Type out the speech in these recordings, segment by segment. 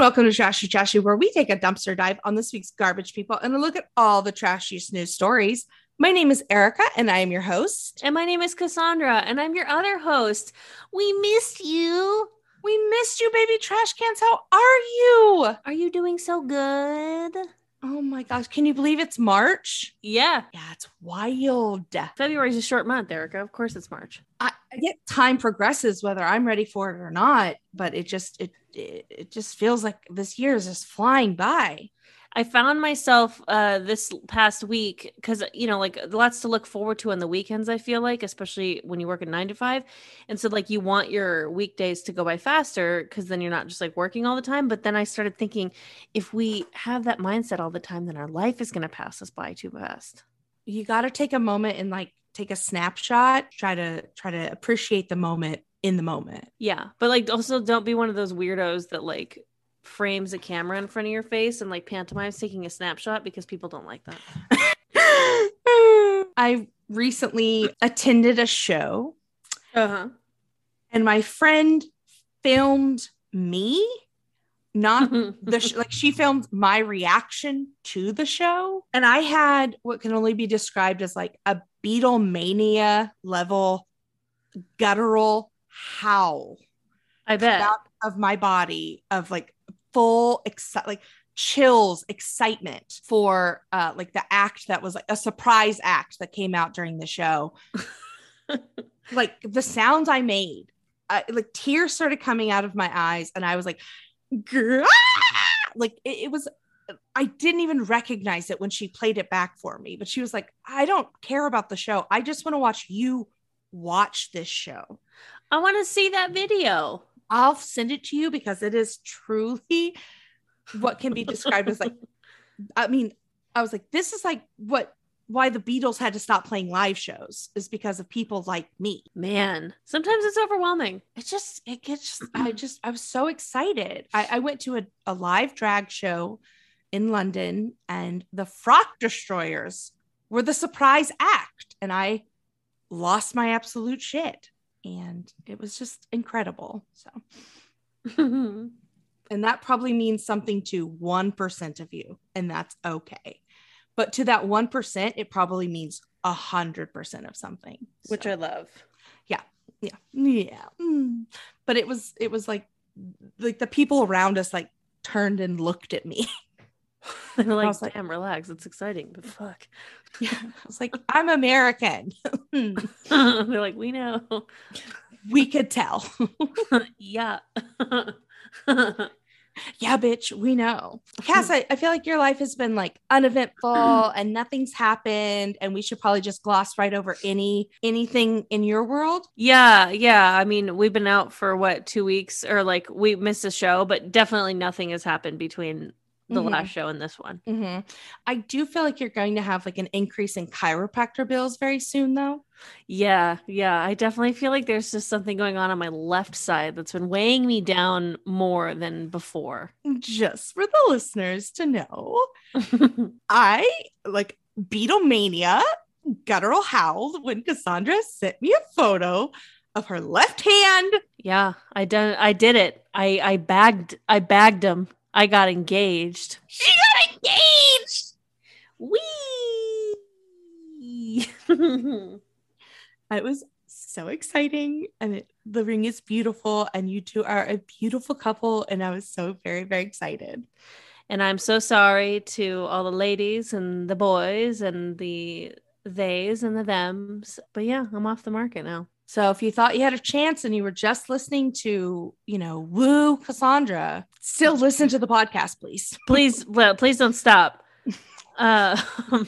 welcome to Trashy Trashy, where we take a dumpster dive on this week's garbage people and a look at all the trashiest news stories. My name is Erica, and I am your host. And my name is Cassandra, and I'm your other host. We missed you. We missed you, baby trash cans. How are you? Are you doing so good? Oh my gosh, can you believe it's March? Yeah. Yeah, it's wild. February's a short month, Erica. Of course it's March. I, I get time progresses whether I'm ready for it or not, but it just it, it it just feels like this year is just flying by. I found myself uh, this past week because you know, like lots to look forward to on the weekends. I feel like, especially when you work at nine to five, and so like you want your weekdays to go by faster because then you're not just like working all the time. But then I started thinking, if we have that mindset all the time, then our life is going to pass us by too fast. You got to take a moment and like take a snapshot. Try to try to appreciate the moment in the moment. Yeah, but like also don't be one of those weirdos that like frames a camera in front of your face and like pantomimes taking a snapshot because people don't like that. I recently attended a show Uh-huh. and my friend filmed me, not the sh- like she filmed my reaction to the show, and I had what can only be described as like a Beatlemania level guttural howl I bet. out of my body of like full exci- like chills excitement for uh like the act that was like a surprise act that came out during the show like the sounds i made I, like tears started coming out of my eyes and i was like "Grrrr!" like it, it was i didn't even recognize it when she played it back for me but she was like i don't care about the show i just want to watch you watch this show I want to see that video. I'll send it to you because it is truly what can be described as like, I mean, I was like, this is like what why the Beatles had to stop playing live shows is because of people like me. Man, sometimes it's overwhelming. It just, it gets, I just, I was so excited. I, I went to a, a live drag show in London and the Frock Destroyers were the surprise act. And I lost my absolute shit. And it was just incredible. So. and that probably means something to 1% of you and that's okay but to that 1% it probably means 100% of something Which I love. yeah yeah yeah Mm. but it was it was like like the people around us like turned and looked at me They're like, was like- damn, relax. It's exciting, but fuck. yeah i was like i'm american Hmm. They're like, we know. we could tell yeah. yeah bitch we know cass I, I feel like your life has been like uneventful and nothing's happened and we should probably just gloss right over any anything in your world yeah. Yeah. I mean, we've been out for what, two weeks or like we missed a show, but definitely nothing has happened between the Mhm. last show and this one. Mhm. i do feel like you're going to have like an increase in chiropractor bills very soon though Yeah, yeah. I definitely feel like there's just something going on on my left side that's been weighing me down more than before. just for the listeners to know i like beatlemania guttural howled when cassandra sent me a photo of her left hand yeah, I done I did it. I I bagged I bagged him. I got engaged. she got engaged Wee. It was so exciting, and it, the ring is beautiful, and you two are a beautiful couple, and I was so very, very excited. and I'm so sorry to all the ladies and the boys and the theys and the thems. But yeah, I'm off the market now. So if you thought you had a chance and you were just listening to, you know, woo Cassandra, still listen to the podcast, please. Please, well, please don't stop. Uh,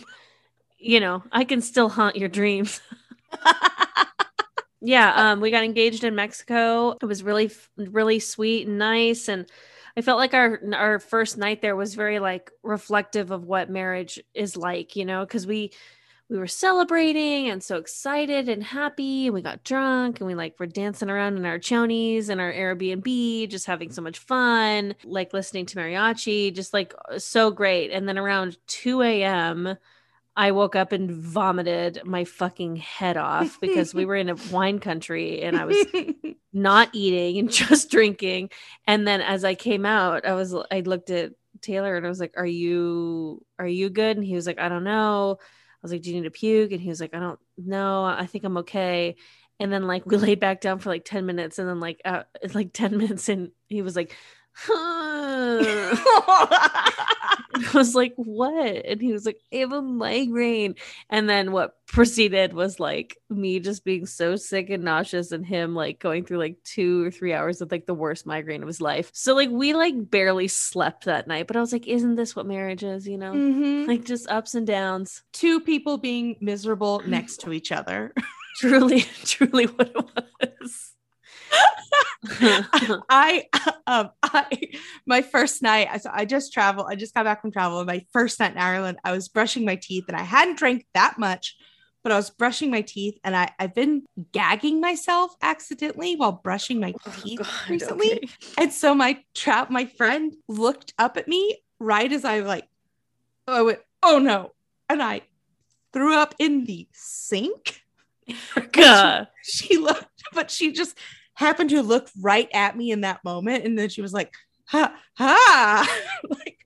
you know, I can still haunt your dreams. yeah, um, we got engaged in Mexico. It was really, really sweet and nice, and I felt like our our first night there was very like reflective of what marriage is like, you know, because we we were celebrating and so excited and happy, and we got drunk and we like were dancing around in our chonies and our Airbnb, just having so much fun, like listening to mariachi, just like uh, so great. And then around two a.m. I woke up and vomited my fucking head off because we were in a wine country and I was not eating and just drinking. And then as I came out, I was I looked at Taylor and I was like, "Are you are you good?" And he was like, "I don't know." I was like, "Do you need a puke?" And he was like, "I don't know. I think I'm okay." And then like we laid back down for like 10 minutes and then like uh, like 10 minutes and he was like I was like, what? And he was like, I have a migraine. And then what proceeded was like me just being so sick and nauseous and him like going through like two or three hours of like the worst migraine of his life. So like we like barely slept that night, but I was like, isn't this what marriage is, you know? Mhm. Like just ups and downs. Two people being miserable next to each other. Truly, truly what it was. I um I my first night I so I just traveled I just got back from travel my first night in Ireland I was brushing my teeth and I hadn't drank that much but I was brushing my teeth and I I've been gagging myself accidentally while brushing my teeth Oh, God, recently okay. and so my trap my friend looked up at me right as I like I went oh no and I threw up in the sink God. she looked, but she just happened to look right at me in that moment. And then she was like, ha, ha. like,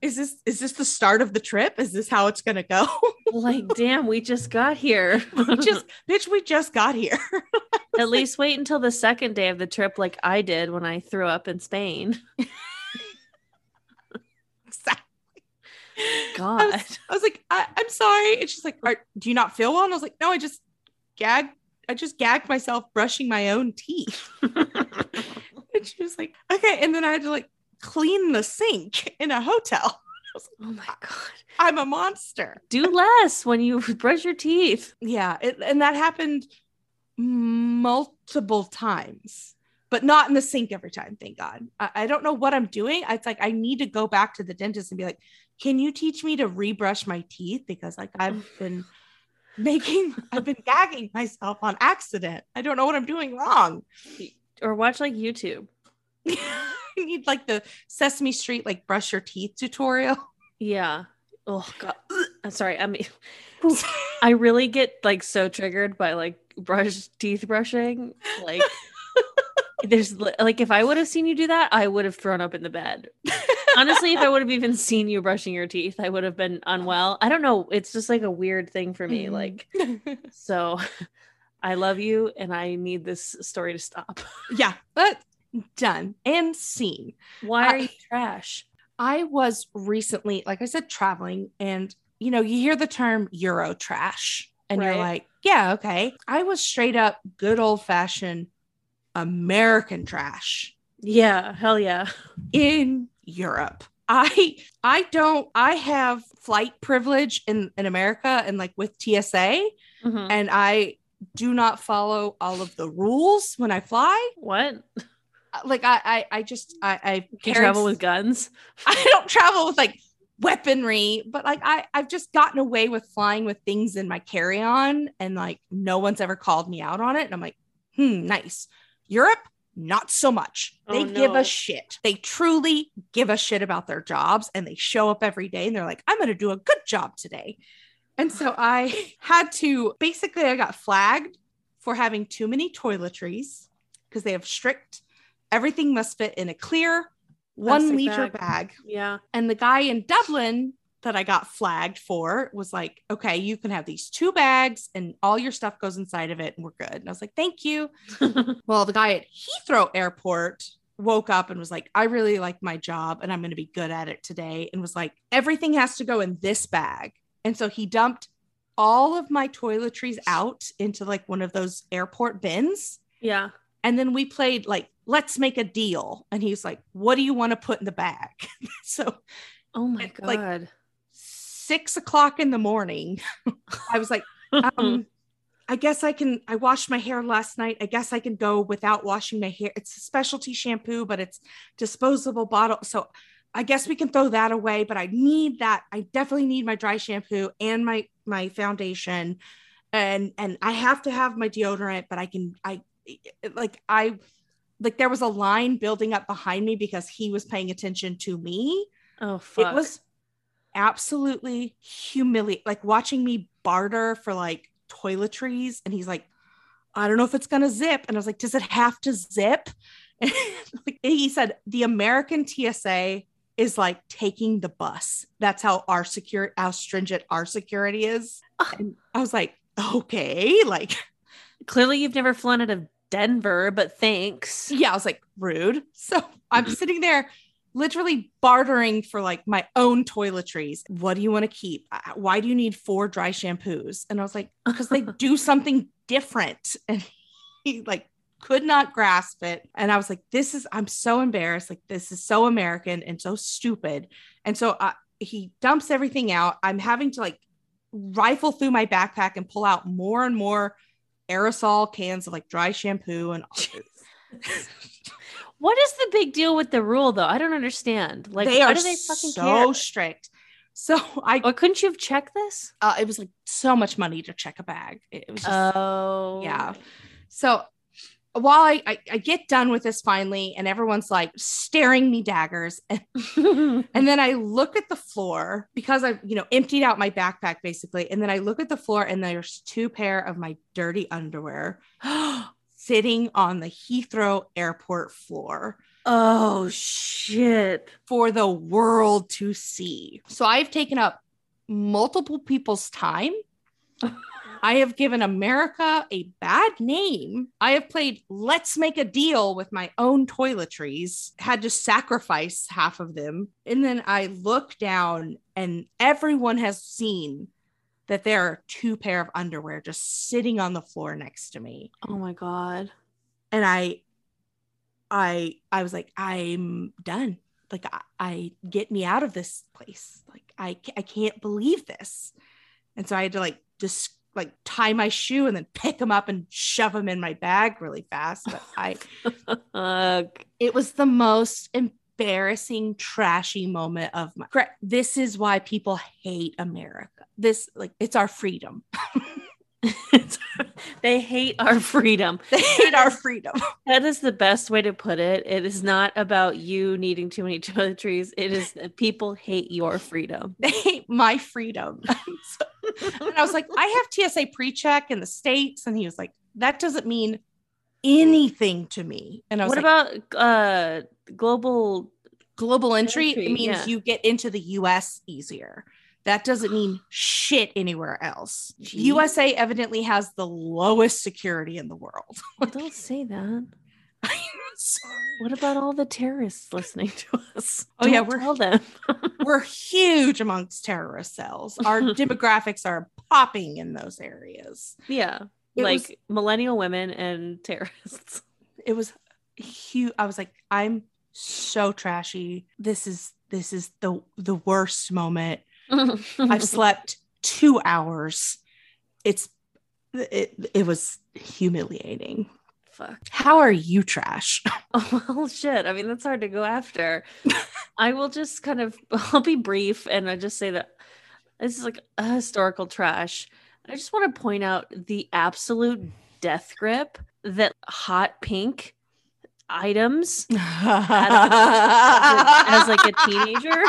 is this is this the start of the trip? Is this how it's gonna go? like, damn, we just got here. We just bitch, we just got here. At least wait until the second day of the trip, like I did when I threw up in Spain. I God. was, I was like, I, I'm sorry. And she's like, Are, do you not feel well? And I was like, no, I just gagged, I just gagged myself brushing my own teeth. And she was like, okay. And then I had to like clean the sink in a hotel. oh my God. I'm a monster. Do less when you brush your teeth. Yeah, it, and that happened multiple times, but not in the sink every time. Thank God. I, I don't know what I'm doing. It's like I need to go back to the dentist and be like, "Can you teach me to rebrush my teeth?" Because like I've been making, I've been gagging myself on accident. I don't know what I'm doing wrong. Or watch like YouTube. I need like the Sesame Street like brush your teeth tutorial. Yeah. Oh God. I'm sorry. I mean, I really get like so triggered by like brush teeth brushing. Like, there's like if I would have seen you do that, I would have thrown up in the bed. Honestly, if I would have even seen you brushing your teeth, I would have been unwell. I don't know. It's just like a weird thing for me. Mhm. Like, so I love you and I need this story to stop. yeah, but done and seen. Why are you trash? I was recently, like I said, traveling, and you know, you hear the term Euro trash, and you're like, yeah, okay. I was straight up good old fashioned American trash Yeah, hell yeah. in Europe. I I don't I have flight privilege in in America and like with TSA Mhm. and I do not follow all of the rules when I fly. What? Like I I, I just I I carried travel with guns? I don't travel with like weaponry, but like I, I've just gotten away with flying with things in my carry on, and like no one's ever called me out on it. And I'm like, hmm, nice. Europe, not so much. Oh, they Oh, give a shit. They truly give a shit about their jobs, and they show up every day and they're like, I'm going to do a good job today. And so I had to basically, I got flagged for having too many toiletries because they have strict, everything must fit in a clear one Plastic liter bag. bag. Yeah. And the guy in Dublin that I got flagged for was like, okay, you can have these two bags and all your stuff goes inside of it and we're good. And I was like, thank you. Well, the guy at Heathrow Airport woke up and was like, I really like my job and I'm going to be good at it today. And was like, everything has to go in this bag. And so he dumped all of my toiletries out into like one of those airport bins. yeah. And then we played like, let's make a deal. And he's like, what do you want to put in the bag? so Oh my It, like, god. Six o'clock in the morning, I was like, um, I guess I can. I washed my hair last night. I guess I can go without washing my hair. It's a specialty shampoo, but it's disposable bottle. So I guess we can throw that away. But I need that. I definitely need my dry shampoo and my my foundation, and and I have to have my deodorant. But I can. I like I like there was a line building up behind me because he was paying attention to me oh fuck. it was absolutely humiliating like watching me barter for like toiletries and he's like I don't know if it's going to zip. And I was like, does it have to zip? And like, he said, the American TSA is like taking the bus. That's how our secure, how stringent our security is. And I was like, okay, like Clearly, you've never flown out of Denver, but thanks. yeah, I was like, rude. So I'm sitting there literally bartering for like my own toiletries. What do you want to keep? Why do you need four dry shampoos? And I was like, because they do something different. And he like could not grasp it. And I was like, this is, I'm so embarrassed. Like, this is so American and so stupid. And so uh, he dumps everything out. I'm having to like rifle through my backpack and pull out more and more aerosol cans of like dry shampoo and What is the big deal with the rule, though? I don't understand. Like, they why are do they fucking so care? strict. So I, Or couldn't you have checked this? uh, it was like so much money to check a bag. It it was just, Oh, yeah. So while I, I I get done with this finally, and everyone's like staring me daggers, and, and then I look at the floor because I've you know emptied out my backpack basically, and then I look at the floor, and there's two pair of my dirty underwear sitting on the Heathrow Airport floor. oh shit! for the world to see. So I've taken up multiple people's time. I have given America a bad name. I have played let's make a deal with my own toiletries, had to sacrifice half of them. And then I look down and everyone has seen that there are two pair of underwear just sitting on the floor next to me Oh my god! and I, I, I was like, I'm done. Like, I, I get me out of this place. Like, I, I can't believe this. And so I had to like just like tie my shoe and then pick them up and shove them in my bag really fast. But I, it was the most embarrassing, trashy moment of my. This is why people hate America. This like it's our freedom. they hate our freedom. They hate our freedom. That is the best way to put it. It is not about you needing too many toiletries. It is that people hate your freedom. they hate my freedom. So- and I was like, I have TSA pre-check in the States. And he was like, that doesn't mean anything to me. And I was What like, about uh global? global entry? entry? It means Yeah. you get into the US easier. That doesn't mean shit anywhere else. Gee. USA evidently has the lowest security in the world. Don't say that. What about all the terrorists listening to us? Oh, yeah, Don't we're- tell them. We're huge amongst terrorist cells. Our demographics are popping in those areas. yeah, It like was- millennial women and terrorists. it was huge. I was like, I'm so trashy. This is this is the the worst moment. I've slept two hours. It's it it was humiliating. Fuck. How are you trash? Oh well, shit. I mean, that's hard to go after. I will just kind of, I'll be brief, and I just say that this is like a historical trash. I just want to point out the absolute death grip that hot pink items as like a teenager.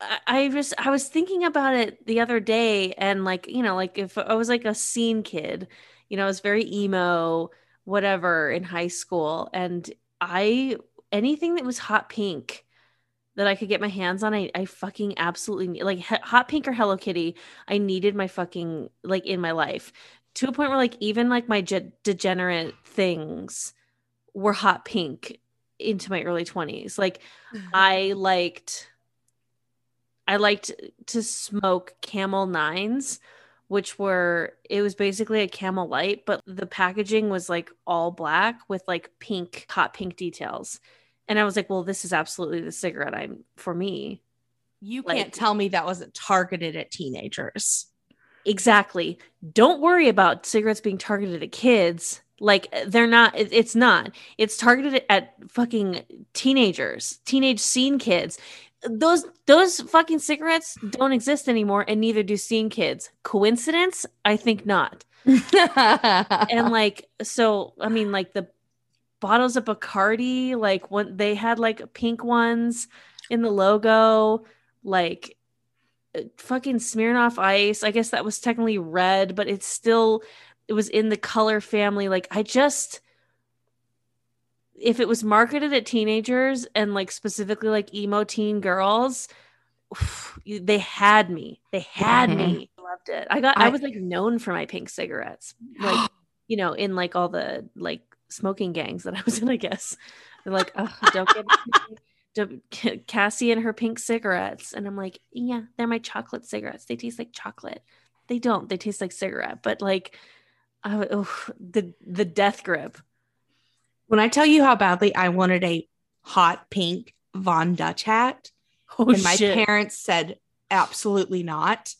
I- just I was thinking about it the other day and like you know like if I was like a scene kid, you know, I was very emo, whatever in high school, and I anything that was hot pink that I could get my hands on, I, I fucking absolutely like hot pink or Hello Kitty. I needed my fucking like in my life to a point where like even like my ge- degenerate things were hot pink into my early 20s. Like mm-hmm. I liked I liked to smoke camel nines, which were it was basically a camel light, but the packaging was like all black with like pink, hot pink details. And I was like, well, this is absolutely the cigarette I'm for me. you Like- can't tell me that wasn't targeted at teenagers. Exactly. Don't worry about cigarettes being targeted at kids. Like they're not it's not. It's targeted at fucking teenagers, teenage scene kids. Those those fucking cigarettes don't exist anymore and neither do scene kids. Coincidence? I think not. And like so I mean like the bottles of Bacardi, like when they had like pink ones in the logo, like uh, fucking Smirnoff Ice. I guess that was technically red, but it's still it was in the color family. Like I just if it was marketed at teenagers and like specifically like emo teen girls, they had me. They had mm-hmm. me. Loved it. I got I, I was like known for my pink cigarettes. Like, you know, in like all the like smoking gangs that I was in, I guess. They're like, oh, don't get Cassie and her pink cigarettes. And I'm like, yeah, they're my chocolate cigarettes. They taste like chocolate. They don't. They taste like cigarette. But like, oh, the the death grip. When I tell you how badly I wanted a hot pink Von Dutch hat, oh, and my shit. parents said absolutely not.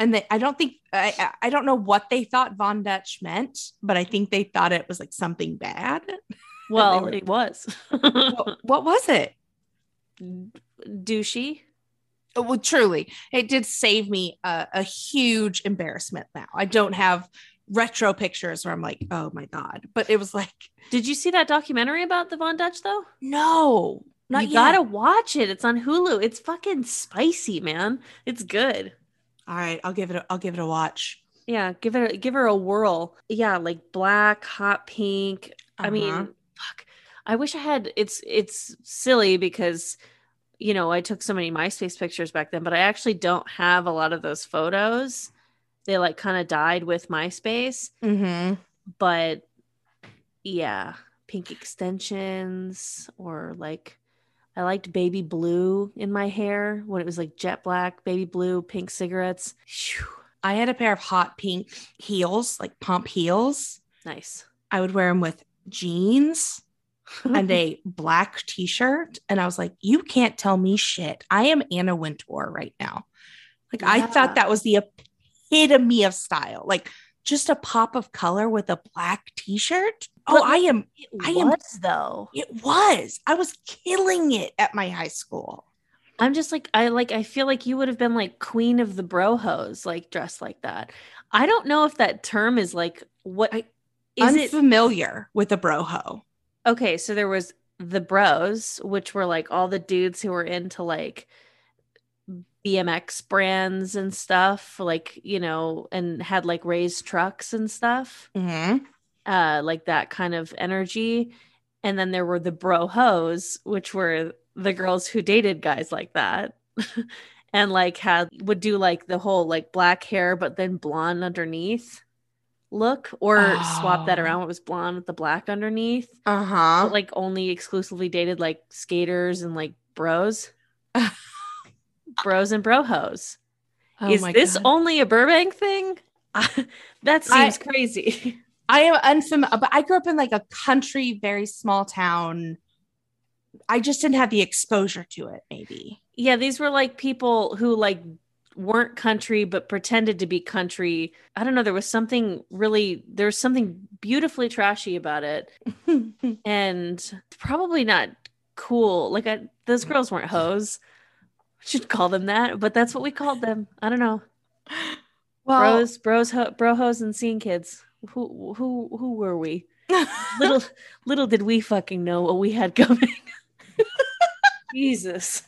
And they, I don't think I, I don't know what they thought Von Dutch meant, but I think they thought it was like something bad. Well, were, it was. what, what was it? Douchey. Oh, well, truly, it did save me a, a huge embarrassment. Now I don't have retro pictures where I'm like, oh my god. But it was like, did you see that documentary about the Von Dutch though? No, not you yet. gotta watch it. It's on Hulu. It's fucking spicy, man. It's good. All right, I'll give it. A, I'll give it a watch. Yeah, give it. A, give her a whirl. Yeah, like black, hot pink. Uh-huh. I mean, fuck. I wish I had. It's it's silly because you know I took so many MySpace pictures back then, but I actually don't have a lot of those photos. They like kind of died with MySpace. Mm-hmm. But yeah, pink extensions or like I liked baby blue in my hair when it was like jet black, baby blue, pink cigarettes. Whew. I had a pair of hot pink heels, like pump heels. Nice. I would wear them with jeans and a black t-shirt and I was like, "You can't tell me shit. I am Anna Wintour right now." Like yeah. I thought that was the epitome of me of style. Like just a pop of color with a black t-shirt. Oh, I am. I am though. It was. I was killing it at my high school. I'm just like I like. I feel like you would have been like queen of the brohos, like dressed like that. I don't know if that term is like what I, is unfamiliar it, with a broho. Okay, so there was the bros, which were like all the dudes who were into like BMX brands and stuff, like, you know, and had like raised trucks and stuff. Mm-hmm. Uh, like that kind of energy. And then there were the bro hoes, which were the girls who dated guys like that. and like had would do like the whole like black hair but then blonde underneath look or oh. swap that oh. around it was blonde with the black underneath uh-huh like only exclusively dated like skaters and like bros bros and brohos. Oh Is this God. only a Burbank thing? that seems I, crazy. I am unfamiliar, but I grew up in like a country, very small town. I just didn't have the exposure to it, maybe. Yeah, these were like people who like weren't country but pretended to be country. I don't know. There was something really, there was something beautifully trashy about it, and probably not cool. Like I, those girls weren't hoes should call them that, but that's what we called them. I don't know. Well, bros, bros, ho- brohos, and scene kids. Who, who, who were we? little, little did we fucking know what we had coming. Jesus.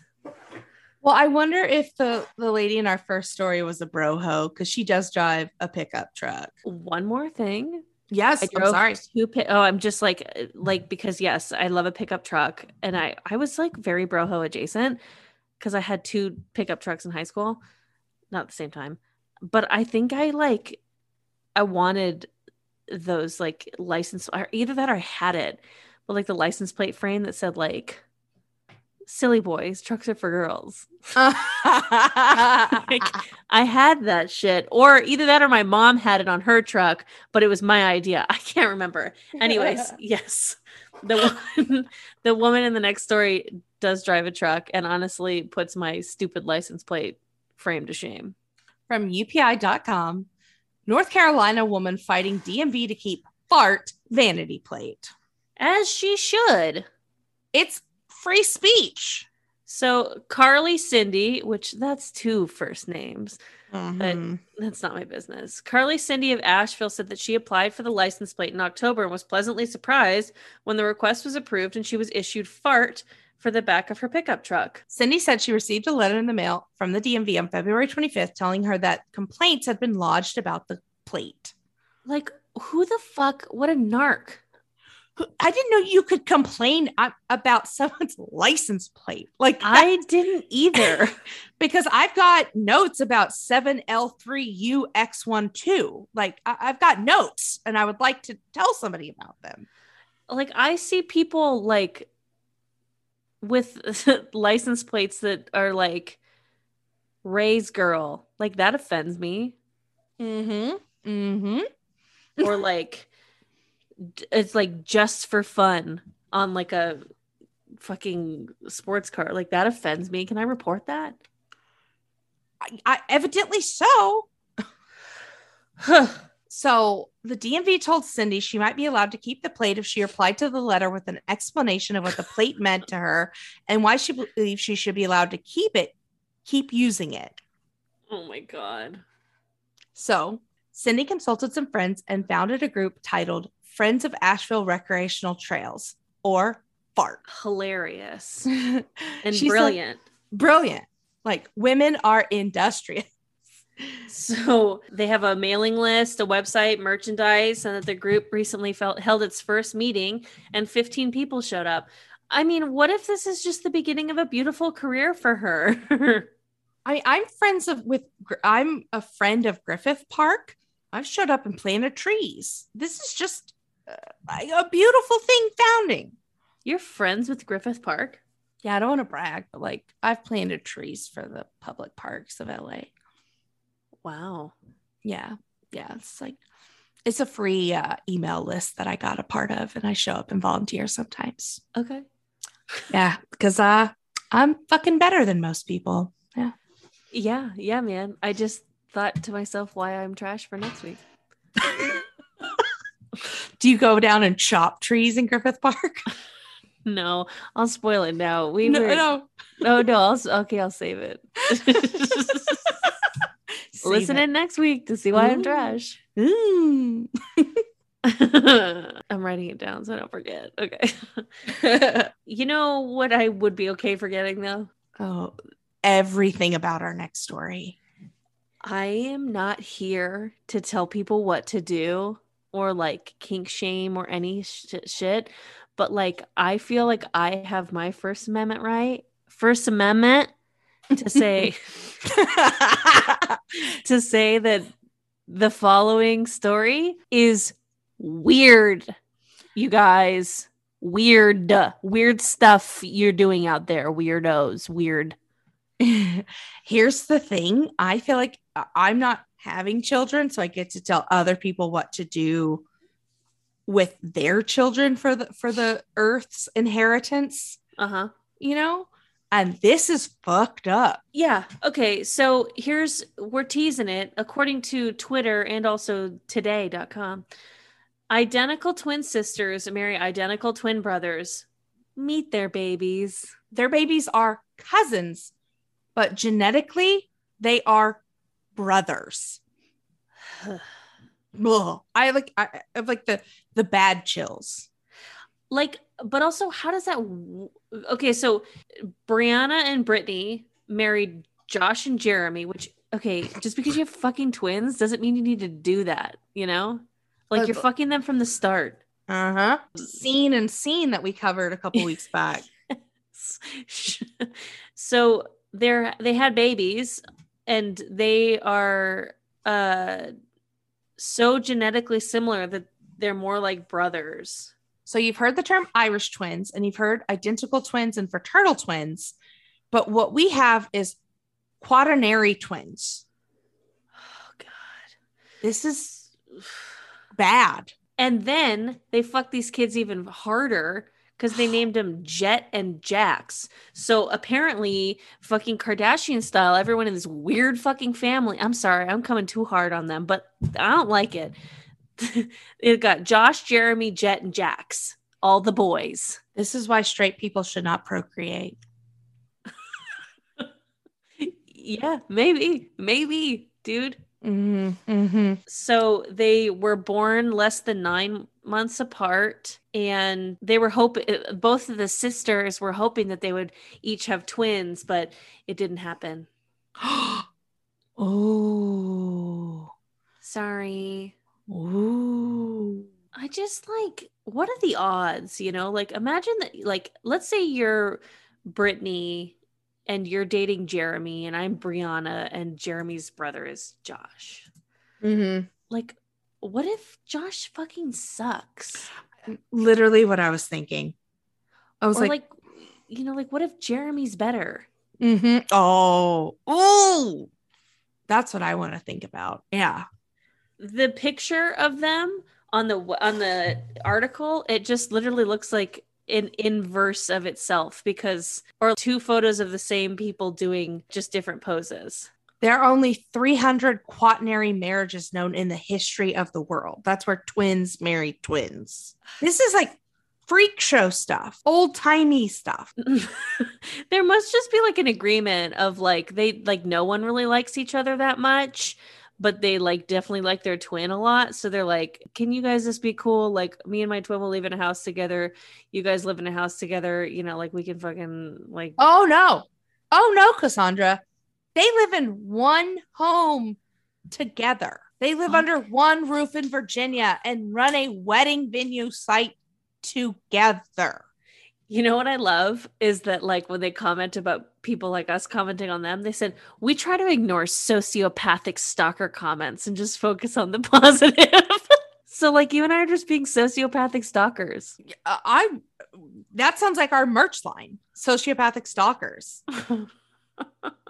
Well, I wonder if the the lady in our first story was a broho because she does drive a pickup truck. One more thing. Yes, I drove I'm sorry. Two pi- oh, I'm just like like because yes, I love a pickup truck, and I I was like very broho adjacent because I had two pickup trucks in high school, not at the same time. But I think I like, I wanted those like license, or either that or I had it, but like the license plate frame that said like, silly boys, trucks are for girls. like, I had that shit, or either that or my mom had it on her truck, but it was my idea. I can't remember. Anyways, yes, the one, the woman in the next story does drive a truck and honestly puts my stupid license plate frame to shame. From UPI.com, North Carolina woman fighting DMV to keep fart vanity plate. As she should. It's free speech. So Carly Cindy, which that's two first names, mm-hmm. but that's not my business. Carly Cindy of Asheville said that she applied for the license plate in October and was pleasantly surprised when the request was approved and she was issued fart for the back of her pickup truck. Cindy said she received a letter in the mail from the DMV on February 25th telling her that complaints had been lodged about the plate. Like, who the fuck? What a narc. I didn't know you could complain about someone's license plate. Like I didn't either. because I've got notes about 7L3UX12. Like I- I've got notes and I would like to tell somebody about them. Like I see people like with license plates that are like Ray's girl. Like that offends me. Mm-hmm. Mm-hmm. Or like it's like just for fun on like a fucking sports car. Like that offends me. Can I report that? I, I evidently so. so the DMV told Cindy she might be allowed to keep the plate if she replied to the letter with an explanation of what the plate meant to her and why she believes she should be allowed to keep it, keep using it. Oh my god. So Cindy consulted some friends and founded a group titled Friends of Asheville Recreational Trails, or FART. Hilarious and brilliant. Like, brilliant. Like women are industrious. So they have a mailing list, a website, merchandise, and that the group recently felt, held its first meeting and 15 people showed up. I mean, what if this is just the beginning of a beautiful career for her? I, I'm friends of with I'm a friend of Griffith Park. I've showed up and planted trees. This is just uh, a beautiful thing founding. You're friends with Griffith Park? Yeah, I don't want to brag, but like I've planted trees for the public parks of LA. Wow. Yeah. Yeah. It's like it's a free uh, email list that I got a part of and I show up and volunteer sometimes. Okay. Yeah, because uh I'm fucking better than most people. Yeah. Yeah, yeah, man. I just thought to myself why I'm trash for next week. Do you go down and chop trees in Griffith Park? No, I'll spoil it now. We no, were no. Oh no, I'll okay, I'll save it. Listen it. in next week to see why I'm trash. Mm. I'm writing it down so I don't forget. Okay. you know what I would be okay forgetting though? oh, everything about our next story. I am not here to tell people what to do or like kink shame or any sh- shit, but like I feel like I have my First Amendment right. First Amendment to say to say that the following story is weird. You guys, weird, weird stuff you're doing out there, weirdos, weird. Here's the thing I feel like I'm not having children, so I get to tell other people what to do with their children for the for the earth's inheritance, Uh huh. you know? And this is fucked up. Yeah. Okay. So here's, we're teasing it. According to Twitter and also today.com, identical twin sisters marry identical twin brothers, meet their babies. Their babies are cousins, but genetically they are brothers. Ugh. I like I I have like the the bad chills. Like but also how does that w- okay so brianna and brittany married josh and jeremy which okay just because you have fucking twins doesn't mean you need to do that you know like you're fucking them from the start Uh-huh. Scene and scene that we covered a couple weeks back. so they're they had babies and they are uh so genetically similar that they're more like brothers So you've heard the term Irish twins and you've heard identical twins and fraternal twins, but what we have is quaternary twins. oh god This is bad. And then they fucked these kids even harder because they named them Jet and Jax. So apparently, fucking Kardashian style, everyone in this weird fucking family. I'm sorry, I'm coming too hard on them, but I don't like it. it got Josh, Jeremy, Jet, and Jax, all the boys. This is why straight people should not procreate. Yeah, maybe, maybe, dude. Mm-hmm. So they were born less than nine months apart, and they were hoping both of the sisters were hoping that they would each have twins, but it didn't happen. oh. Sorry. Ooh. I just like, what are the odds? You know, like imagine that, like, let's say you're Brittany and you're dating Jeremy, and I'm Brianna, and Jeremy's brother is Josh. Mm-hmm. Like, what if Josh fucking sucks? Literally what I was thinking. I was like, like, you know, like what if Jeremy's better? mhm. oh, oh, that's what I want to think about. Yeah. The picture of them on the on the article, it just literally looks like an inverse of itself because or two photos of the same people doing just different poses. There are only 300 quaternary marriages known in the history of the world. That's where twins marry twins. This is like freak show stuff, old timey stuff. there must just be like an agreement of like they like no one really likes each other that much but they like definitely like their twin a lot so they're like can you guys just be cool like me and my twin will live in a house together you guys live in a house together you know like we can fucking like Oh no. Oh no, Cassandra. They live in one home together. They live under one roof in Virginia and run a wedding venue site together. You know what i love is that like when they comment about people like us commenting on them they said we try to ignore sociopathic stalker comments and just focus on the positive so like you and i are just being sociopathic stalkers Uh, I that sounds like our merch line, sociopathic stalkers.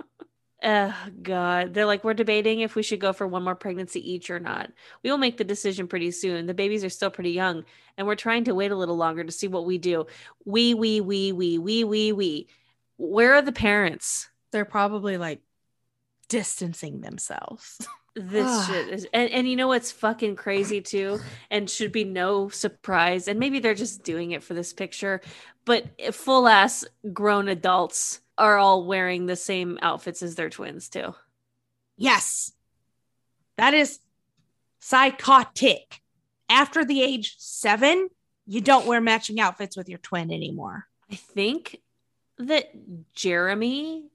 Oh God. They're like, we're debating if we should go for one more pregnancy each or not. We will make the decision pretty soon. The babies are still pretty young, and we're trying to wait a little longer to see what we do. We, we, we, we, we, we, we. Where are the parents? They're probably like distancing themselves. This shit is and, and you know what's fucking crazy too, and should be no surprise. And maybe they're just doing it for this picture, but full ass grown adults are all wearing the same outfits as their twins too. Yes. That is psychotic. After the age seven, you don't wear matching outfits with your twin anymore. I think that Jeremy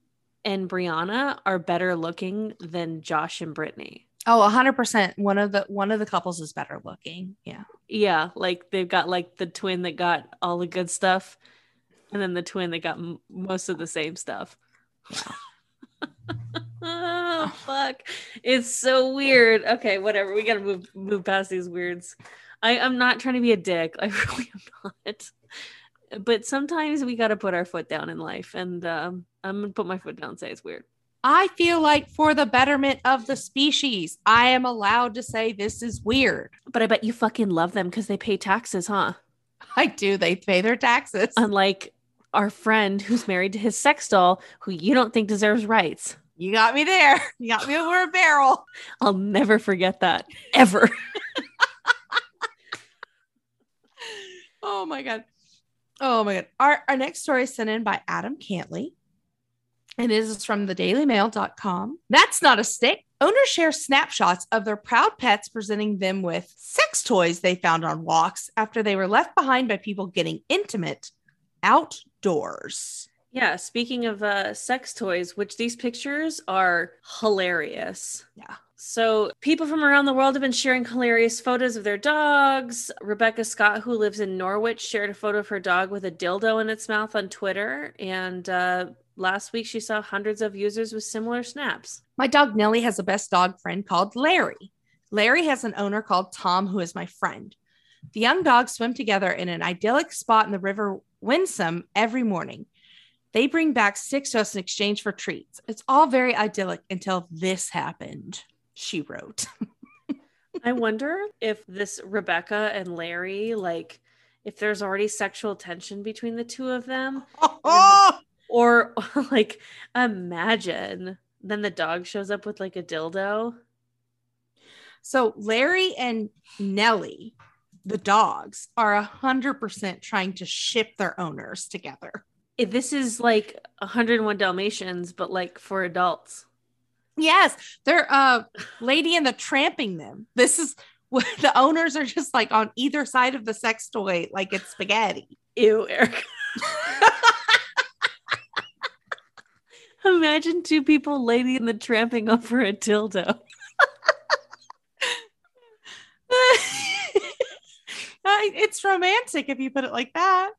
and Brianna are better looking than Josh and Brittany. Oh, 100%. One of the one of the couples is better looking. Yeah. Yeah, like they've got like the twin that got all the good stuff, and then the twin that got m- most of the same stuff. oh fuck! It's so weird. Okay, whatever. We gotta move move past these weirds. I I'm not trying to be a dick. I really am not. But sometimes we gotta put our foot down in life, and um, I'm gonna put my foot down and say it's weird. I feel like for the betterment of the species, I am allowed to say this is weird. But I bet you fucking love them because they pay taxes, huh? I do. They pay their taxes. Unlike our friend who's married to his sex doll, who you don't think deserves rights. You got me there. You got me over a barrel. I'll never forget that ever. Oh my god. Oh my god. Our our next story is sent in by Adam Cantley. And it is from the dailymail.com. That's not a stick. Owners share snapshots of their proud pets presenting them with sex toys they found on walks after they were left behind by people getting intimate outdoors. yeah, speaking of uh, sex toys, which these pictures are hilarious. Yeah. So, people from around the world have been sharing hilarious photos of their dogs. Rebecca Scott, who lives in Norwich, shared a photo of her dog with a dildo in its mouth on Twitter. And uh, last week, she saw hundreds of users with similar snaps. My dog Nellie has a best dog friend called Larry. Larry has an owner called Tom, who is my friend. The young dogs swim together in an idyllic spot in the river Wensum every morning. They bring back sticks to us in exchange for treats. It's all very idyllic until this happened, she wrote. I wonder if this Rebecca and Larry, like, if there's already sexual tension between the two of them, oh, or like, imagine then the dog shows up with like a dildo. so Larry and Nellie, the dogs, are a hundred percent trying to ship their owners together. If this is like 101 Dalmatians, but like for adults. Yes, they're uh lady and the tramping them. This is what the owners are just like on either side of the sex toy, like it's spaghetti. Ew, Eric. Imagine two people lady and the tramping over a dildo. I, it's romantic if you put it like that.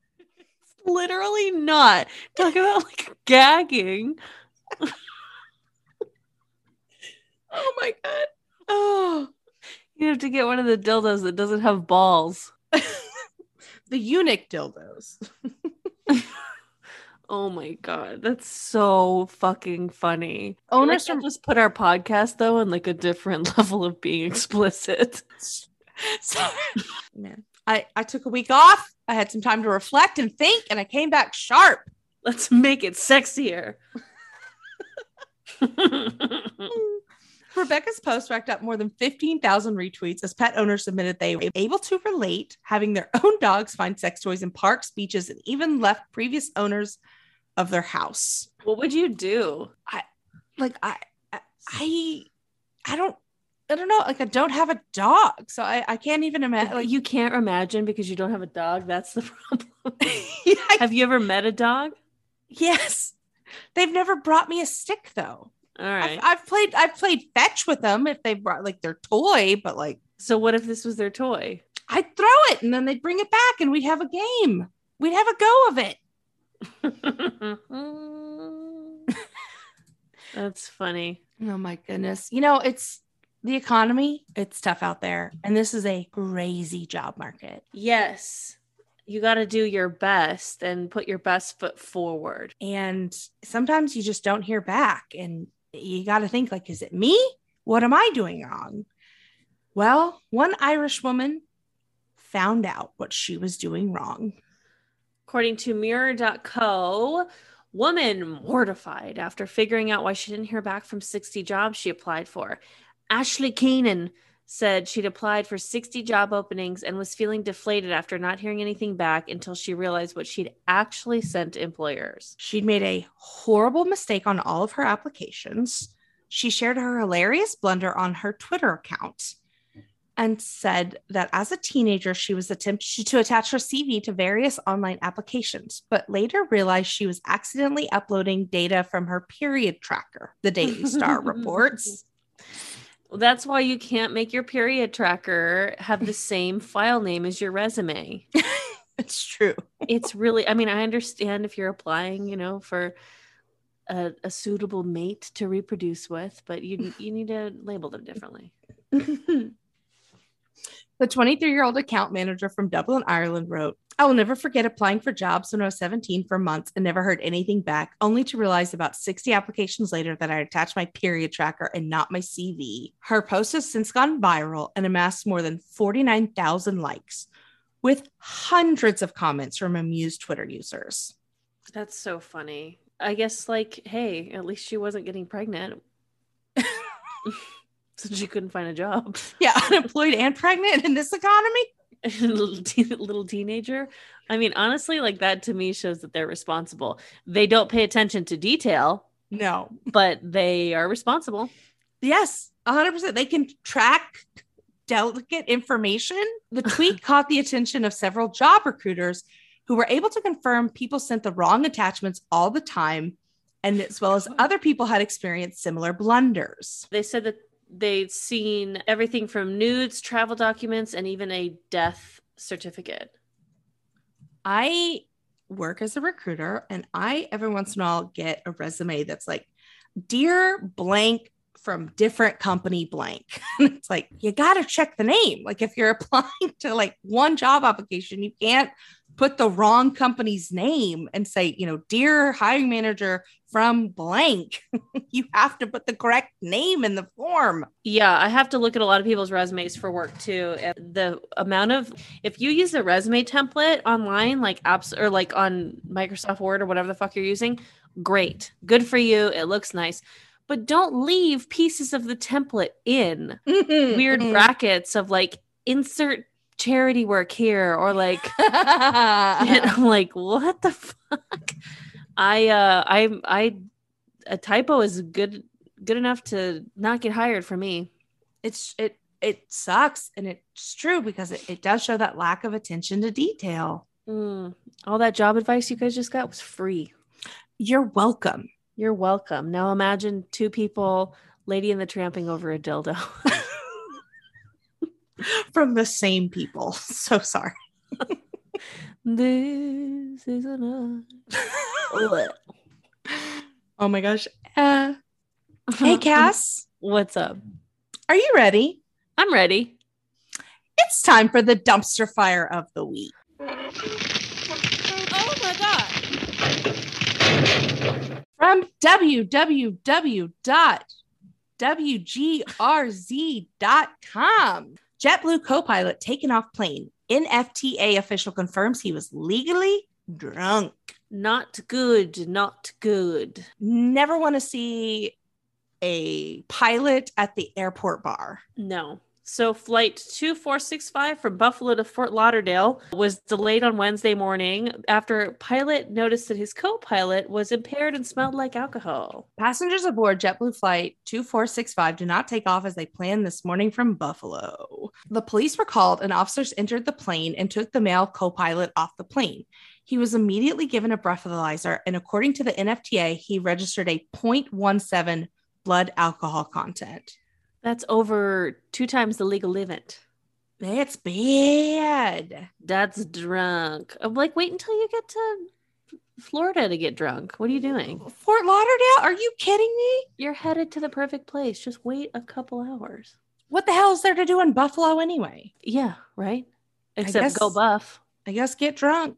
Literally not. Talk about like gagging. Oh my god. Oh, You have to get one of the dildos that doesn't have balls. the eunuch dildos. Oh my god, that's so fucking funny. Owners Like, just put our podcast though in like a different level of being explicit. Sorry. man. I I took a week off. I had some time to reflect and think, and I came back sharp. Let's make it sexier. Rebecca's post racked up more than 15,000 retweets as pet owners admitted they were able to relate having their own dogs find sex toys in parks, beaches, and even left previous owners of their house. what would you do? I like I- I I don't I don't know. Like I don't have a dog, so I, I can't even imagine. Like you can't imagine because you don't have a dog. That's the problem. yeah, I- have you ever met a dog? yes, they've never brought me a stick though. All right. I've. I've played I've played fetch with them if they brought like their toy, but like So what if this was their toy? I'd throw it and then they'd bring it back and we'd have a game. We'd have a go of it. That's funny. Oh my goodness. You know, it's the economy, it's tough out there. And this is a crazy job market. Yes. You got to do your best and put your best foot forward. And sometimes you just don't hear back. And you got to think like, is it me? What am I doing wrong? Well, one Irish woman found out what she was doing wrong. According to Mirror.co, woman mortified after figuring out why she didn't hear back from 60 jobs she applied for. Ashley Keenan said she'd applied for 60 job openings and was feeling deflated after not hearing anything back until she realized what she'd actually sent to employers. She'd made a horrible mistake on all of her applications. She shared her hilarious blunder on her Twitter account and said that as a teenager, she was attempting to attach her CV to various online applications, but later realized she was accidentally uploading data from her period tracker, the Daily Star reports. Well, that's why you can't make your period tracker have the same file name as your resume. It's true. It's really, I mean, I understand if you're applying, you know, for a, a suitable mate to reproduce with, but you you need to label them differently. The 23 year old account manager from Dublin, Ireland wrote, I will never forget applying for jobs when I was 17 for months and never heard anything back, only to realize about 60 applications later that I attached my period tracker and not my CV. Her post has since gone viral and amassed more than 49,000 likes, with hundreds of comments from amused Twitter users. That's so funny. I guess, like, hey, at least she wasn't getting pregnant. so she couldn't find a job. Yeah, unemployed and pregnant in this economy? little, little teenager. I mean, honestly, like that to me shows that they're responsible. They don't pay attention to detail, No. but they are responsible. Yes, 100%. They can track delicate information. The tweet caught the attention of several job recruiters who were able to confirm people sent the wrong attachments all the time, and as well as other people had experienced similar blunders. They said that they'd seen everything from nudes, travel documents, and even a death certificate. I work as a recruiter, and I every once in a while get a resume that's like, Dear blank from different company blank. It's like, you got to check the name. Like, if you're applying to like one job application, you can't put the wrong company's name and say, you know, dear hiring manager from blank. you have to put the correct name in the form. Yeah, I have to look at a lot of people's resumes for work too. And the amount of if you use a resume template online, like apps or like on Microsoft Word or whatever the fuck you're using, great. Good for you. It looks nice. But don't leave pieces of the template in weird Mhm. brackets of like insert charity work here or like and. I'm like, what the fuck? I uh I I a typo is good good enough to not get hired for me. it's it it sucks and it's true because it, it does show that lack of attention to detail. Mm, all that job advice you guys just got was free. You're welcome. You're welcome. Now imagine two people, lady and the tramping over a dildo. From the same people. So sorry. This is enough. oh my gosh. Uh, hey, Cass. What's up? Are you ready? I'm ready. It's time for the dumpster fire of the week. Oh my god. From www.wgrz.com. JetBlue co pilot taken off plane. NFTA official confirms he was legally drunk. Not good. Not good. Never want to see a pilot at the airport bar. No. So, flight 2465 from Buffalo to Fort Lauderdale was delayed on Wednesday morning after pilot noticed that his co pilot was impaired and smelled like alcohol. Passengers aboard JetBlue Flight 2465 did not take off as they planned this morning from Buffalo. The police were called and officers entered the plane and took the male co pilot off the plane. He was immediately given a breathalyzer, and according to the NFTA, he registered a 0.17 blood alcohol content. That's over two times the legal limit. That's bad. That's drunk. I'm like, wait until you get to Florida to get drunk. What are you doing? Fort Lauderdale? Are you kidding me? You're headed to the perfect place. Just wait a couple hours. What the hell is there to do in Buffalo anyway? Yeah, right? Except guess- go buff. I guess get drunk.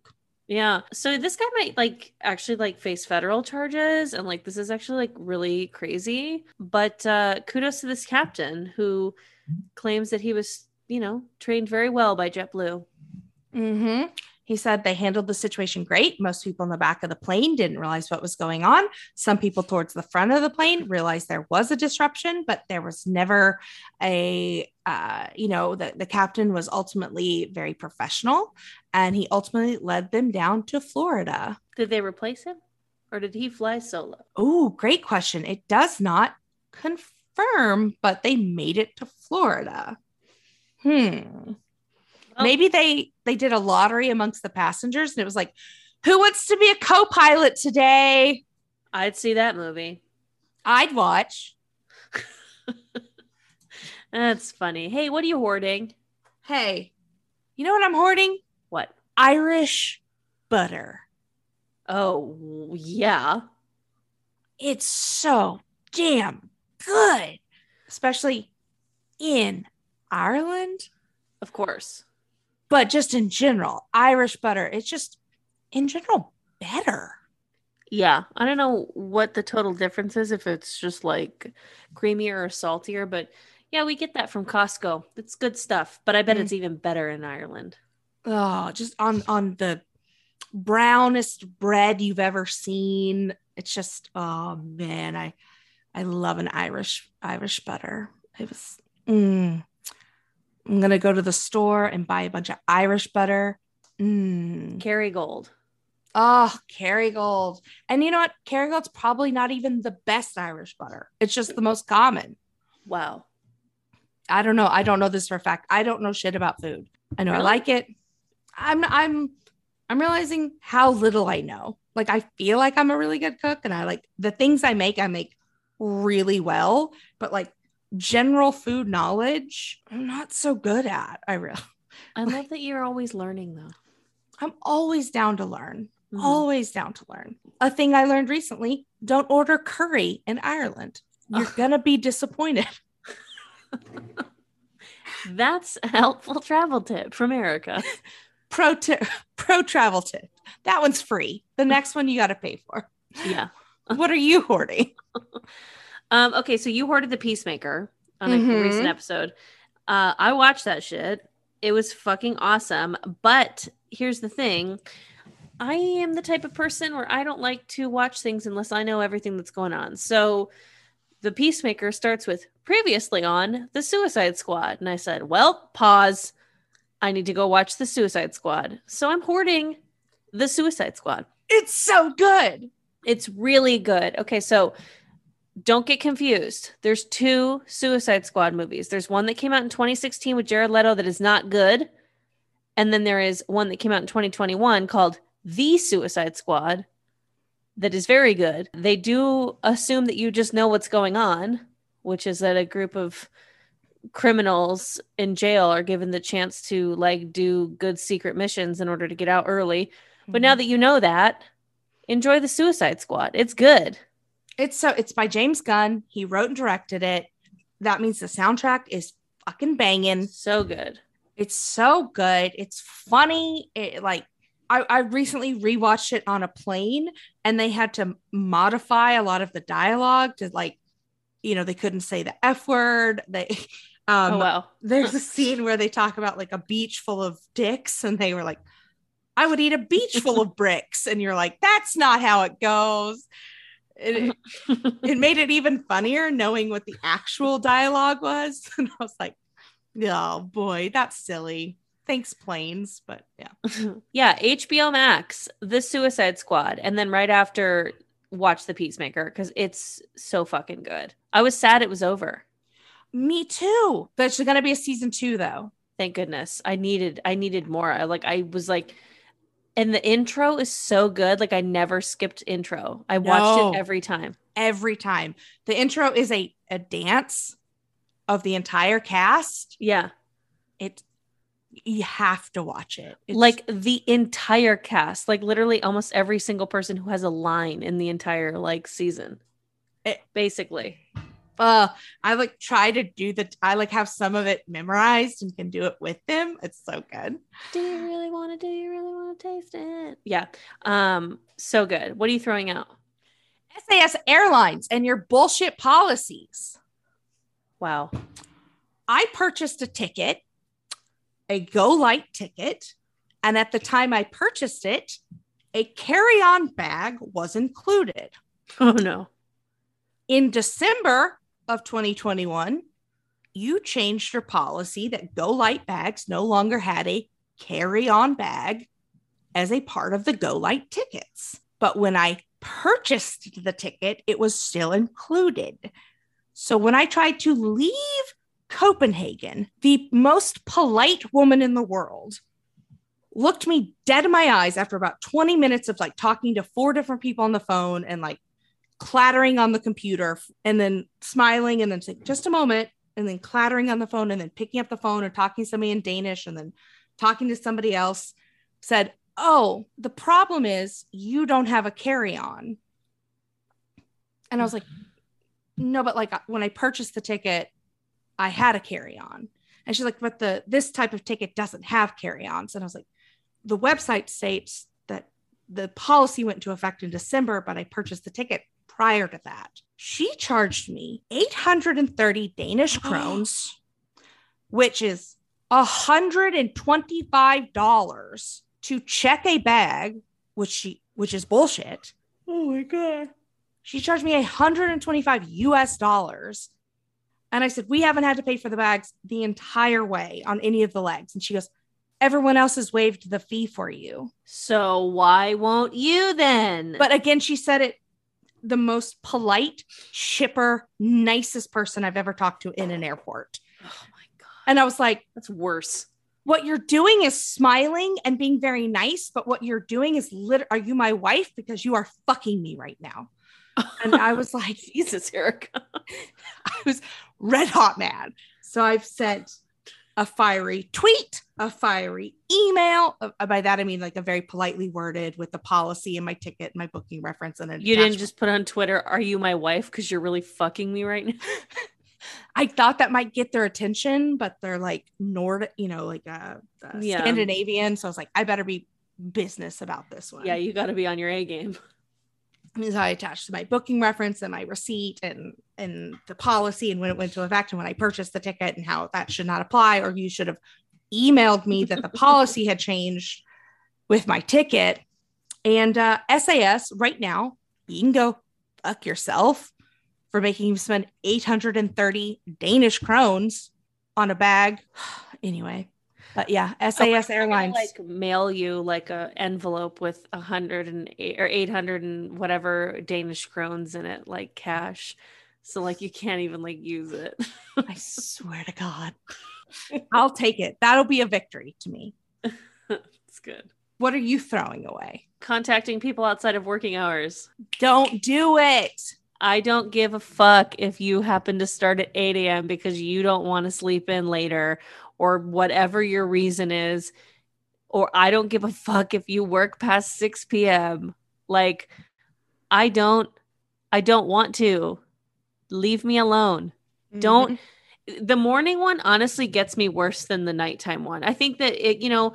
Yeah. So this guy might like actually like face federal charges and like this is actually like really crazy. But uh kudos to this captain who claims that he was, you know, trained very well by JetBlue. Mm-hmm. He said they handled the situation great. Most people in the back of the plane didn't realize what was going on. Some people towards the front of the plane realized there was a disruption, but there was never a, uh, you know, the, the captain was ultimately very professional and he ultimately led them down to Florida. Did they replace him? Or did he fly solo? Oh, great question. It does not confirm, but they made it to Florida. Hmm. Well, Maybe they they did a lottery amongst the passengers and it was like, who wants to be a co-pilot today? I'd see that movie. I'd watch. That's funny. Hey, what are you hoarding? Hey, you know what I'm hoarding? What? Irish butter. Oh, yeah. It's so damn good, especially in Ireland, Of course. But just in general, Irish butter. It's just in general better. Yeah. I don't know what the total difference is if it's just like creamier or saltier, but yeah, we get that from Costco. It's good stuff, but I bet Mm. it's even better in Ireland. Oh, just on on the brownest bread you've ever seen. It's just oh man, I I love an Irish Irish butter. It was mm. I'm gonna go to the store and buy a bunch of Irish butter. Mm. Kerrygold. Oh, Kerrygold. And you know what? Kerrygold's probably not even the best Irish butter. It's just the most common. Wow. I don't know. I don't know this for a fact. I don't know shit about food. I know I like it. I'm I'm I'm realizing how little I know. Like I feel like I'm a really good cook and I like the things I make I make really well, but like general food knowledge, I'm not so good at. I really I love that you're always learning though. I'm always down to learn. Mhm. Always down to learn. A thing I learned recently, don't order curry in Ireland. You're going to be disappointed. That's a helpful travel tip from Erica. Pro tip, pro travel tip. That one's free. The next one you got to pay for. yeah. What are you hoarding? Um, okay, so you hoarded the Peacemaker on a Mhm. recent episode. Uh, I watched that shit. It was fucking awesome. But here's the thing I am the type of person where I don't like to watch things unless I know everything that's going on. So the Peacemaker starts with previously on the Suicide Squad. And I said, well, pause. I need to go watch the Suicide Squad. So I'm hoarding the Suicide Squad. It's so good. It's really good. Okay, so don't get confused. There's two Suicide Squad movies. There's one that came out in 2016 with Jared Leto that is not good. And then there is one that came out in 2021 called The Suicide Squad that is very good. They do assume that you just know what's going on, which is that a group of criminals in jail are given the chance to like do good secret missions in order to get out early. But now Mhm. that you know that, enjoy the Suicide Squad. It's good. It's so it's by James Gunn. He wrote and directed it. That means the soundtrack is fucking banging. So good. It's so good. It's funny. It like I, I recently rewatched it on a plane and they had to modify a lot of the dialogue to like, you know, they couldn't say the F word. They um oh wow. there's a scene where they talk about like a beach full of dicks and they were like, I would eat a beach full of bricks. And you're like, that's not how it goes. It, it made it even funnier knowing what the actual dialogue was. And I was like, oh boy, that's silly. Thanks, planes. But yeah. yeah, HBO Max, The Suicide Squad, and then right after watch The Peacemaker because it's so fucking good. I was sad it was over. Me too. There's going to be a season two though. Thank goodness. I needed I needed more. I like I was like and the intro is so good. Like I never skipped intro. I watched No. it every time. Every time. The intro is a, a dance of the entire cast. Yeah. It you have to watch it. It's- like the entire cast, like literally almost every single person who has a line in the entire like season. It- basically. Uh I like try to do the I like have some of it memorized and can do it with them. It's so good. Do you really want to do you really want to taste it? Yeah. Um so good. What are you throwing out? SAS Airlines and your bullshit policies. Wow. I purchased a ticket, a Go Light ticket, and at the time I purchased it, a carry-on bag was included. Oh no. In December of 2021, you changed your policy that Go Light bags no longer had a carry-on bag as a part of the Go Light tickets. But when I purchased the ticket, it was still included. So when I tried to leave Copenhagen, the most polite woman in the world looked me dead in my eyes after about 20 minutes of like talking to four different people on the phone and like clattering on the computer and then smiling and then saying, just a moment, and then clattering on the phone and then picking up the phone and talking to somebody in Danish and then talking to somebody else, said, Oh, the problem is you don't have a carry on. And I was like, No, but like when I purchased the ticket, I had a carry on. And she's like, But the this type of ticket doesn't have carry ons. And I was like, The website states that the policy went into effect in December, but I purchased the ticket prior to that. She charged me 830 Danish krones, which is $125 to check a bag, which she which is bullshit. Oh my god. She charged me 125 US dollars. And I said, We haven't had to pay for the bags the entire way on any of the legs. And she goes, Everyone else has waived the fee for you. So why won't you then? But again, she said it the most polite, chipper, nicest person I've ever talked to in an airport. oh my god. And I was like, That's worse. what you're doing is smiling and being very nice, but what you're doing is lit are you my wife? Because you are fucking me right now. And I was like, Jesus, Erica. I was red hot mad. So I've sent a fiery tweet, a fiery email. Uh, By that I mean like a very politely worded with the policy and my ticket, and my booking reference, and an You didn't just put on Twitter, are you my wife? Because you're really fucking me right now. I thought that might get their attention, but they're like Nord, you know, like uh, uh Yeah. Scandinavian. So I was like, I better be business about this one. Yeah, you got to be on your A game. So I attached my booking reference and my receipt and and the policy and when it went into effect and when I purchased the ticket and how that should not apply or you should have emailed me that the policy had changed with my ticket. And uh, SAS right now, you can go fuck yourself for making you spend 830 Danish krones on a bag. anyway, but yeah, SAS Airlines. like mail you like a envelope with a hundred and eight or eight hundred and whatever Danish krones in it, like cash. So like you can't even like use it. I swear to God. I'll take it. That'll be a victory to me. it's good. What are you throwing away? Contacting people outside of working hours. Don't do it. I don't give a fuck if you happen to start at 8 a.m. because you don't want to sleep in later or whatever your reason is. Or I don't give a fuck if you work past 6 p.m. Like, I don't, I don't want to. Leave me alone. Mm-hmm. Don't. The morning one honestly gets me worse than the nighttime one. I think that it, you know,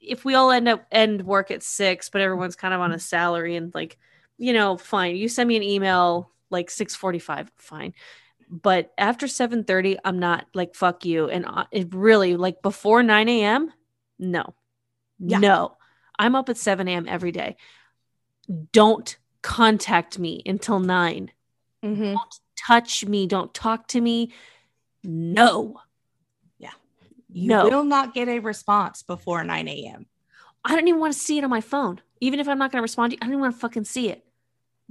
if we all end up end work at six, but everyone's kind of on a salary and like, you know, fine. You send me an email like six forty five, fine. But after seven thirty, I'm not like fuck you. And uh, it really like before nine a.m. No, Yeah. no, I'm up at seven a.m. every day. Don't contact me until nine. Mhm. Don't touch me. Don't talk to me. No. Yeah. You No. will not get a response before 9 a.m. I don't even want to see it on my phone. Even if I'm not going to respond to you, I don't even want to fucking see it.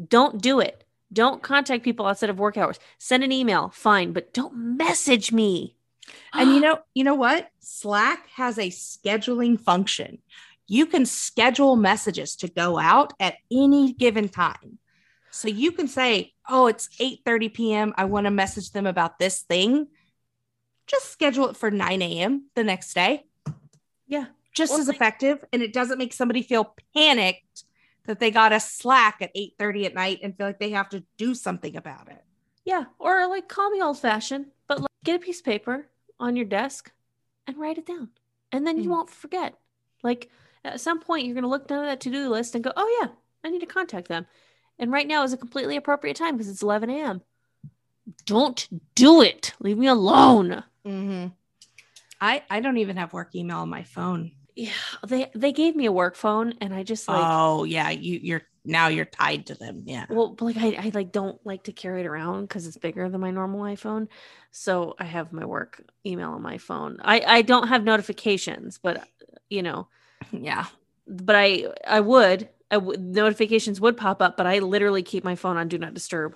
Don't do it. Don't contact people outside of work hours. Send an email, fine, but don't message me. And you know, you know what? Slack has a scheduling function. You can schedule messages to go out at any given time. So you can say, "Oh, it's 8:30 p.m. I want to message them about this thing." Just schedule it for 9 a.m. the next day. yeah, Just Well, as effective, and it doesn't make somebody feel panicked that they got a Slack at 8:30 at night and feel like they have to do something about it. yeah. Or like call me old fashioned, but like, get a piece of paper on your desk and write it down. And then you Mm. won't forget. Like at some point, you're going to look down at that to do list and go, oh, yeah, I need to contact them. And right now is a completely appropriate time because it's 11 a.m. Don't do it. Leave me alone. Mm-hmm. I I don't even have work email on my phone. Yeah, they they gave me a work phone, and I just like, oh yeah, you you're now you're tied to them. Yeah. well, like I, I like don't like to carry it around because it's bigger than my normal iPhone. So I have my work email on my phone. I I don't have notifications, but you know, Yeah. but I I would I would notifications would pop up, but I literally keep my phone on do not disturb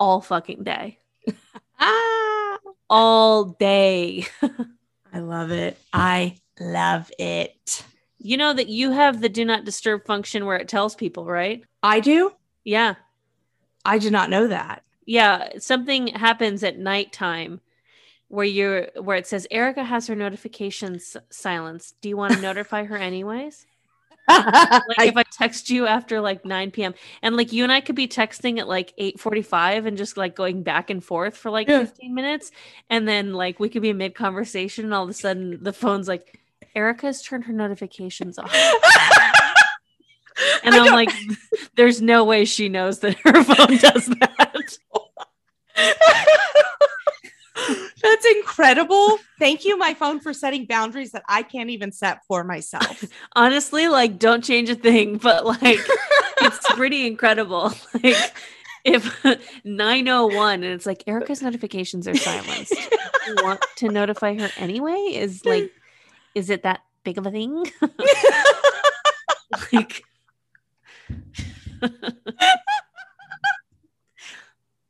all fucking day, Ah, all day. I love it. I love it. you know that you have the do not disturb function where it tells people, right? I do. Yeah. I did not know that. yeah something happens at nighttime where you're where it says erica has her notifications silenced do you want to notify her anyways like if i text you after like 9 p.m and like you and i could be texting at like 8.45 and just like going back and forth for like Yeah. 15 minutes and then like we could be in mid conversation and all of a sudden the phone's like erica's turned her notifications off. And i'm like there's no way she knows that her phone does that. That's incredible. Thank you, my phone, for setting boundaries that I can't even set for myself. honestly like don't change a thing but like it's pretty incredible. Like if 901 and it's like erica's notifications are silenced. Want to notify her anyway? Is like is it that big of a thing like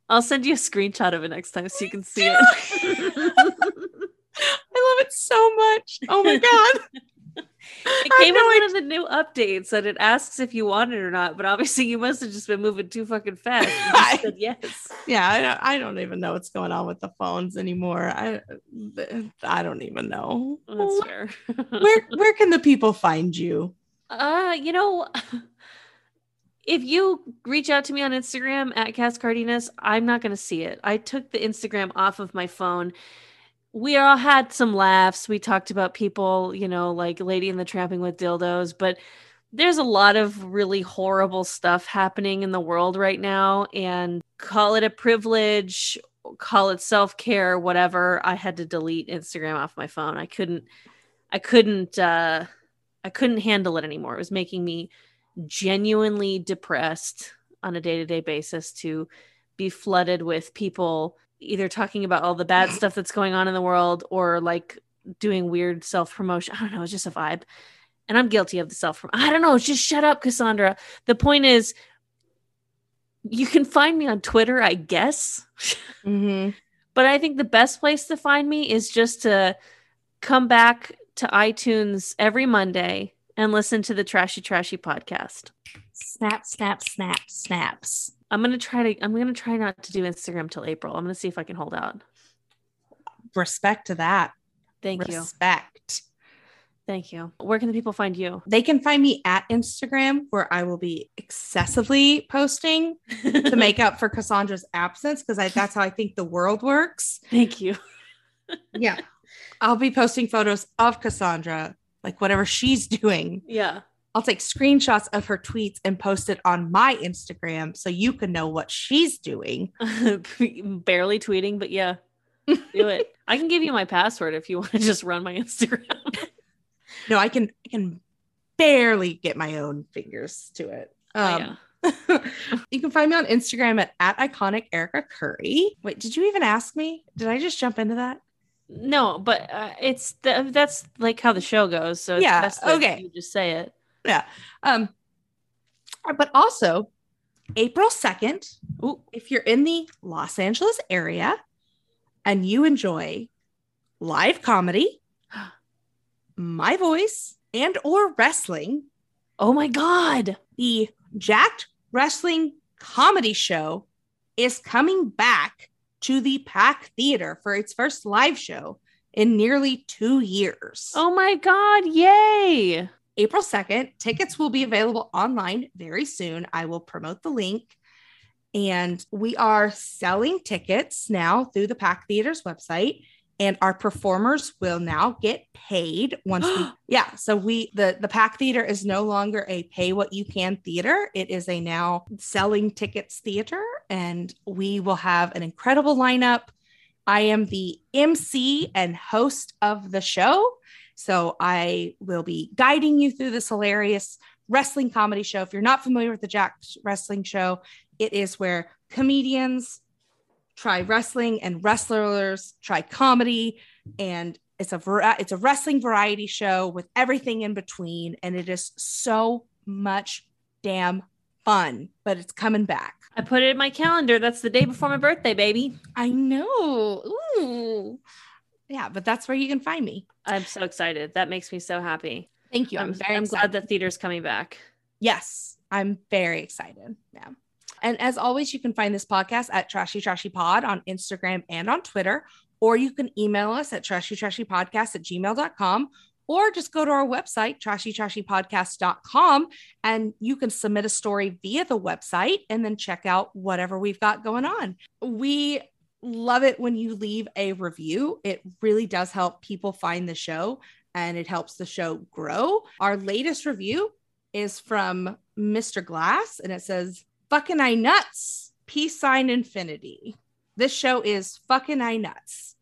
I'll send you a screenshot of it next time so you can see it. I love it so much. Oh my god. It came with one of the new updates that it asks if you want it or not, but obviously you must have just been moving too fucking fast. I- said yes. Yeah, I don't, I don't even know what's going on with the phones anymore. I I don't even know. That's fair. Where where can the people find you? Uh, you know, if you reach out to me on Instagram at Cass Cardenas, I'm not going to see it. I took the Instagram off of my phone. We all had some laughs. We talked about people, you know, like Lady in the Tramping with dildos, but there's a lot of really horrible stuff happening in the world right now. And call it a privilege, call it self care, whatever. I had to delete Instagram off my phone. I couldn't, I couldn't, uh, I couldn't handle it anymore. It was making me genuinely depressed on a day to day basis to be flooded with people either talking about all the bad stuff that's going on in the world or like doing weird self promotion. I don't know. It's just a vibe. And I'm guilty of the self. I don't know. Just shut up, Cassandra. The point is, you can find me on Twitter, I guess. Mm-hmm. But I think the best place to find me is just to come back to iTunes every Monday and listen to the Trashy Trashy podcast. Snap, snap, snap, snaps. I'm gonna try to. I'm gonna try not to do Instagram till April. I'm gonna see if I can hold out. Respect to that. Thank you. Respect. Thank you. Where can the people find you? They can find me at Instagram where I will be excessively posting to make up for Cassandra's absence because that's how I think the world works. Thank you. Yeah. I'll be posting photos of Cassandra, like whatever she's doing. Yeah. I'll take screenshots of her tweets and post it on my Instagram so you can know what she's doing. Barely tweeting, but yeah, do it. I can give you my password if you want to just run my Instagram. no, I can I can barely get my own fingers to it. Um, oh, yeah. you can find me on Instagram at, at iconic Erica Curry. Wait, did you even ask me? Did I just jump into that? No, but uh, it's the, that's like how the show goes. So yeah, okay, you just say it. Yeah. Um, but also April 2nd, ooh, if you're in the Los Angeles area and you enjoy live comedy, my voice, and or wrestling. Oh my god. The Jacked Wrestling Comedy Show is coming back to the Pack Theater for its first live show in nearly two years. Oh my God. Yay. April 2nd. Tickets will be available online very soon. I will promote the link. And we are selling tickets now through the Pack Theater's website and our performers will now get paid once we yeah so we the the pack theater is no longer a pay what you can theater it is a now selling tickets theater and we will have an incredible lineup i am the mc and host of the show so i will be guiding you through this hilarious wrestling comedy show. If you're not familiar with the jack wrestling show it is where comedians try wrestling and wrestlers try comedy. And it's a it's a wrestling variety show with everything in between. And it is so much damn fun but it's coming back. I put it in my calendar. That's the day before my birthday baby. I know. Ooh. Yeah but that's where you can find me. I'm so excited. That makes me so happy. Thank you. I'm, I'm very i'm glad that theater's coming back. Yes i'm very excited. Yeah. And as always, you can find this podcast at Trashy Trashy Pod on Instagram and on Twitter, or you can email us at trashy trashy podcast at gmail.com or just go to our website, trashytrashypodcast.com, and you can submit a story via the website and then check out whatever we've got going on. We love it when you leave a review. It really does help people find the show and it helps the show grow. Our latest review is from Mr. Glass and it says, fucking I nuts. Peace sign infinity. This show is fucking I nuts.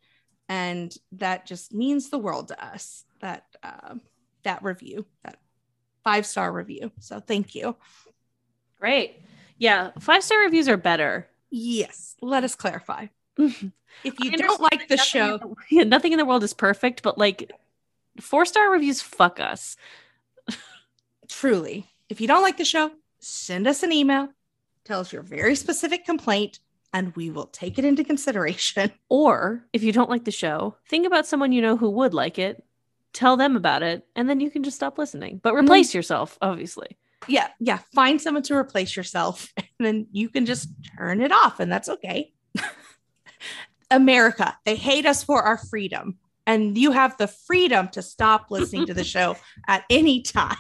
And that just means the world to us. That uh, that review, that five star review. So thank you. Great. Yeah, five star reviews are better. Yes. Let us clarify. If you don't like the show, the, yeah, nothing in the world is perfect, but like four star reviews, fuck us. Truly. If you don't like the show, send us an email tell us your very specific complaint and we will take it into consideration. Or if you don't like the show, think about someone you know who would like it, tell them about it, and then you can just stop listening. But mm-hmm. replace mm-hmm. yourself, obviously. Yeah, yeah. Find someone to replace yourself, and then you can just turn it off, and that's okay. America, they hate us for our freedom, and you have the freedom to stop listening to the show at any time.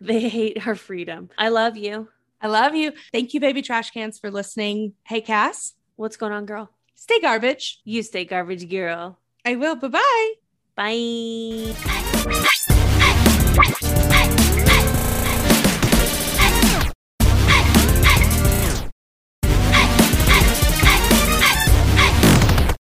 They hate our freedom. I love you. I love you. Thank you, baby trash cans, for listening. Hey, Cass. What's going on, girl? Stay garbage. You stay garbage, girl. I will. Bye-bye. Bye.